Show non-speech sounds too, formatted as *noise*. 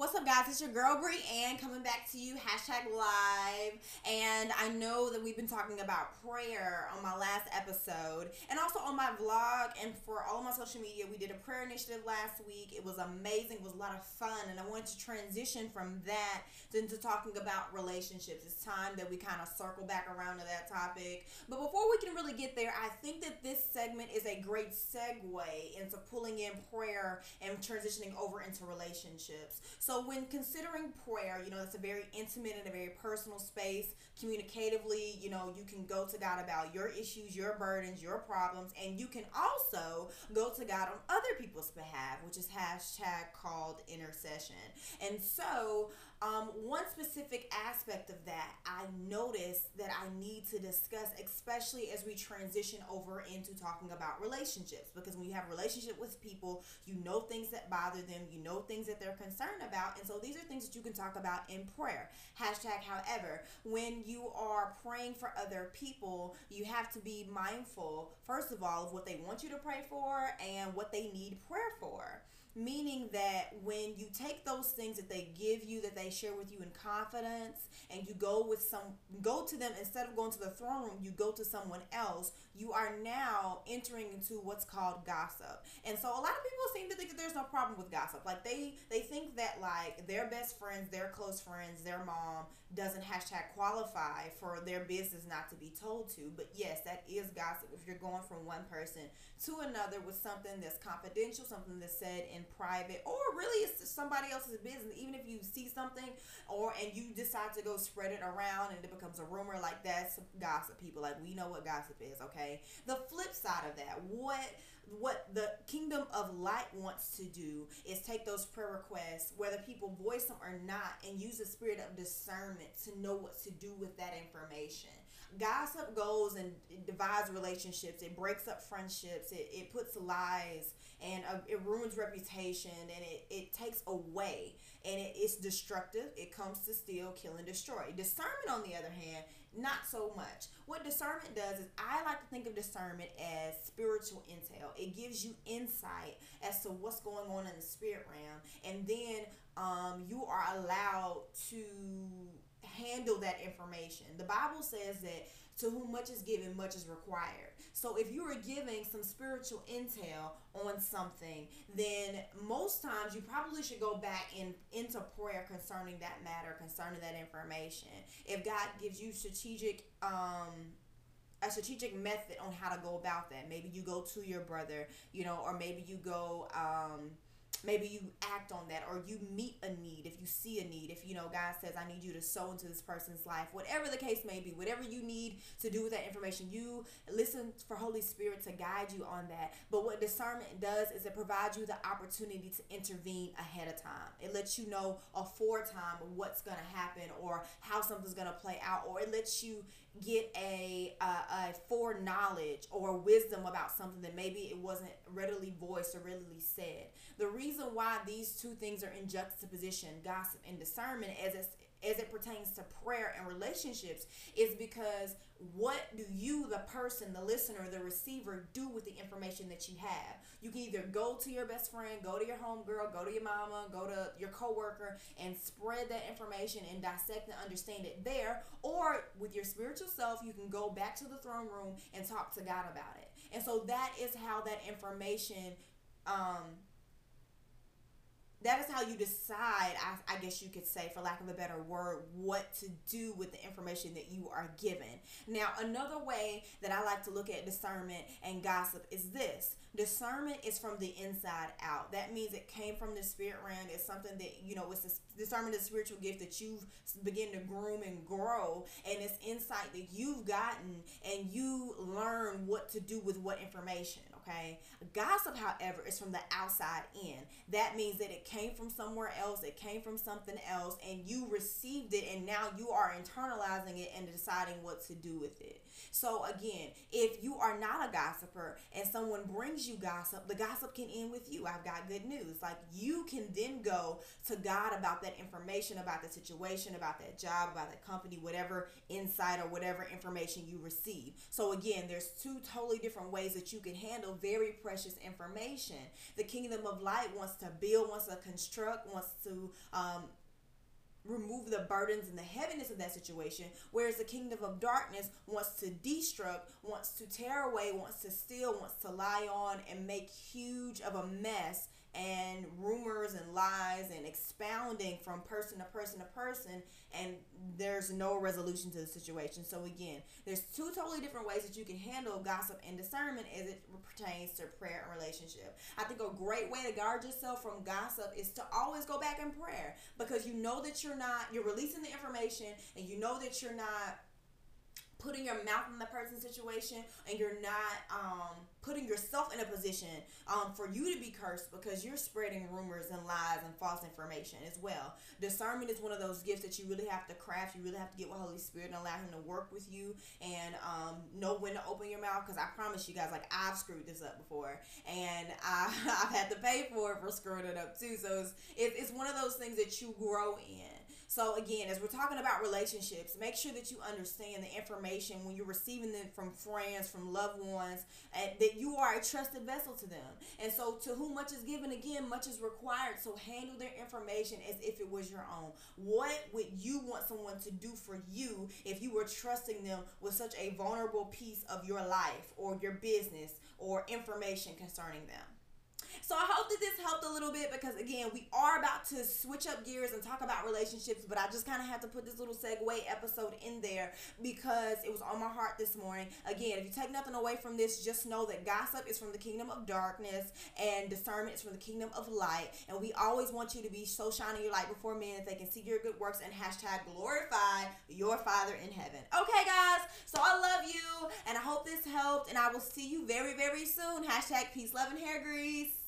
What's up, guys? It's your girl Brie Ann coming back to you, hashtag live. And I know that we've been talking about prayer on my last episode and also on my vlog and for all of my social media. We did a prayer initiative last week. It was amazing, it was a lot of fun. And I wanted to transition from that into talking about relationships. It's time that we kind of circle back around to that topic. But before we can really get there, I think that this segment is a great segue into pulling in prayer and transitioning over into relationships. So so when considering prayer, you know, it's a very intimate and a very personal space. Communicatively, you know, you can go to God about your issues, your burdens, your problems, and you can also go to God on other people's behalf, which is hashtag called intercession. And so um, one specific aspect of that I noticed that I need to discuss, especially as we transition over into talking about relationships. Because when you have a relationship with people, you know things that bother them, you know things that they're concerned about. And so these are things that you can talk about in prayer. Hashtag, however, when you are praying for other people, you have to be mindful, first of all, of what they want you to pray for and what they need prayer for meaning that when you take those things that they give you that they share with you in confidence and you go with some go to them instead of going to the throne room you go to someone else you are now entering into what's called gossip. And so a lot of people seem to think that there's no problem with gossip. Like they they think that like their best friends their close friends their mom doesn't hashtag qualify for their business not to be told to. But yes that is gossip. If you're going from one person to another with something that's confidential something that's said in private or really it's somebody else's business even if you see something or and you decide to go spread it around and it becomes a rumor like that's gossip people like we know what gossip is okay? The flip side of that what what the kingdom of light wants to do is take those prayer requests whether people voice them or not and use the spirit of discernment to know what to do with that information. Gossip goes and divides relationships it breaks up friendships it, it puts lies and uh, it ruins reputation and it, it takes away and it, it's destructive. It comes to steal kill and destroy. Discernment on the other hand not so much. What discernment does is i like to think of discernment as spiritual intel. It gives you insight as to what's going on in the spirit realm and then um, you are allowed to handle that information. The Bible says that to whom much is given, much is required. So if you are giving some spiritual intel on something, then most times you probably should go back in into prayer concerning that matter, concerning that information. If God gives you strategic um a strategic method on how to go about that. Maybe you go to your brother, you know, or maybe you go um maybe you act on that or you meet a need if you see a need if you know god says i need you to sow into this person's life whatever the case may be whatever you need to do with that information you listen for holy spirit to guide you on that but what discernment does is it provides you the opportunity to intervene ahead of time it lets you know aforetime what's going to happen or how something's going to play out or it lets you get a, a, a foreknowledge or wisdom about something that maybe it wasn't readily voiced or readily said. The reason why these two things are in juxtaposition, gossip and discernment, as it's as it pertains to prayer and relationships is because what do you the person the listener the receiver do with the information that you have? You can either go to your best friend go to your homegirl go to your mama go to your coworker and spread that information and dissect and understand it there or with your spiritual self you can go back to the throne room and talk to god about it. And so that is how that information um that is how you decide I, I, guess you could say for lack of a better word what to do with the information that you are given. Now another way that i like to look at discernment and gossip is this. Discernment is from the inside out. That means it came from the spirit realm. It's something that you know it's a, discernment is a spiritual gift that you've begin to groom and grow. And it's insight that you've gotten and you learn what to do with what information okay? Gossip, however, is from the outside in. That means that it came from somewhere else, it came from something else, and you received it, and now you are internalizing it and deciding what to do with it. So, again, if you are not a gossiper and someone brings you gossip, the gossip can end with you. I've got good news. Like, you can then go to God about that information, about the situation, about that job, about that company, whatever insight or whatever information you receive. So, again, there's two totally different ways that you can handle very precious information. The kingdom of light wants to build, wants to construct, wants to um, remove the burdens and the heaviness of that situation whereas the kingdom of darkness wants to destruct wants to tear away wants to steal wants to lie on and make huge of a mess and rumors and lies and expounding from person to person to person and there's no resolution to the situation. So again there's two totally different ways that you can handle gossip and discernment as it pertains to prayer and relationship. I think a great way to guard yourself from gossip is to always go back in prayer because you know that you're not you're releasing the information and you know that you're not putting your mouth in the person's situation and you're not um, putting yourself in a position um, for you to be cursed because you're spreading rumors and lies and false information as well. Discernment is one of those gifts that you really have to craft. You really have to get with Holy Spirit and allow Him to work with you and um, know when to open your mouth. Because I promise you guys, like I've screwed this up before and *laughs* I, I've had to pay for it for screwing it up too. So it's, it's one of those things that you grow in. So again, as we're talking about relationships, make sure that you understand the information when you're receiving them from friends, from loved ones, and that you are a trusted vessel to them. And so to whom much is given, again, much is required. So handle their information as if it was your own. What would you want someone to do for you if you were trusting them with such a vulnerable piece of your life or your business or information concerning them? So I hope that this helped a little bit because again, we are about to switch up gears and talk about relationships, but I just kind of had to put this little segue episode in there because it was on my heart this morning. Again, if you take nothing away from this, just know that gossip is from the kingdom of darkness and discernment is from the kingdom of light. And we always want you to be so shining your light before men that they can see your good works and hashtag glorify your Father in heaven. Okay, guys. So I love you and I hope this helped, and I will see you very, very soon. Hashtag peace, love, and hair grease.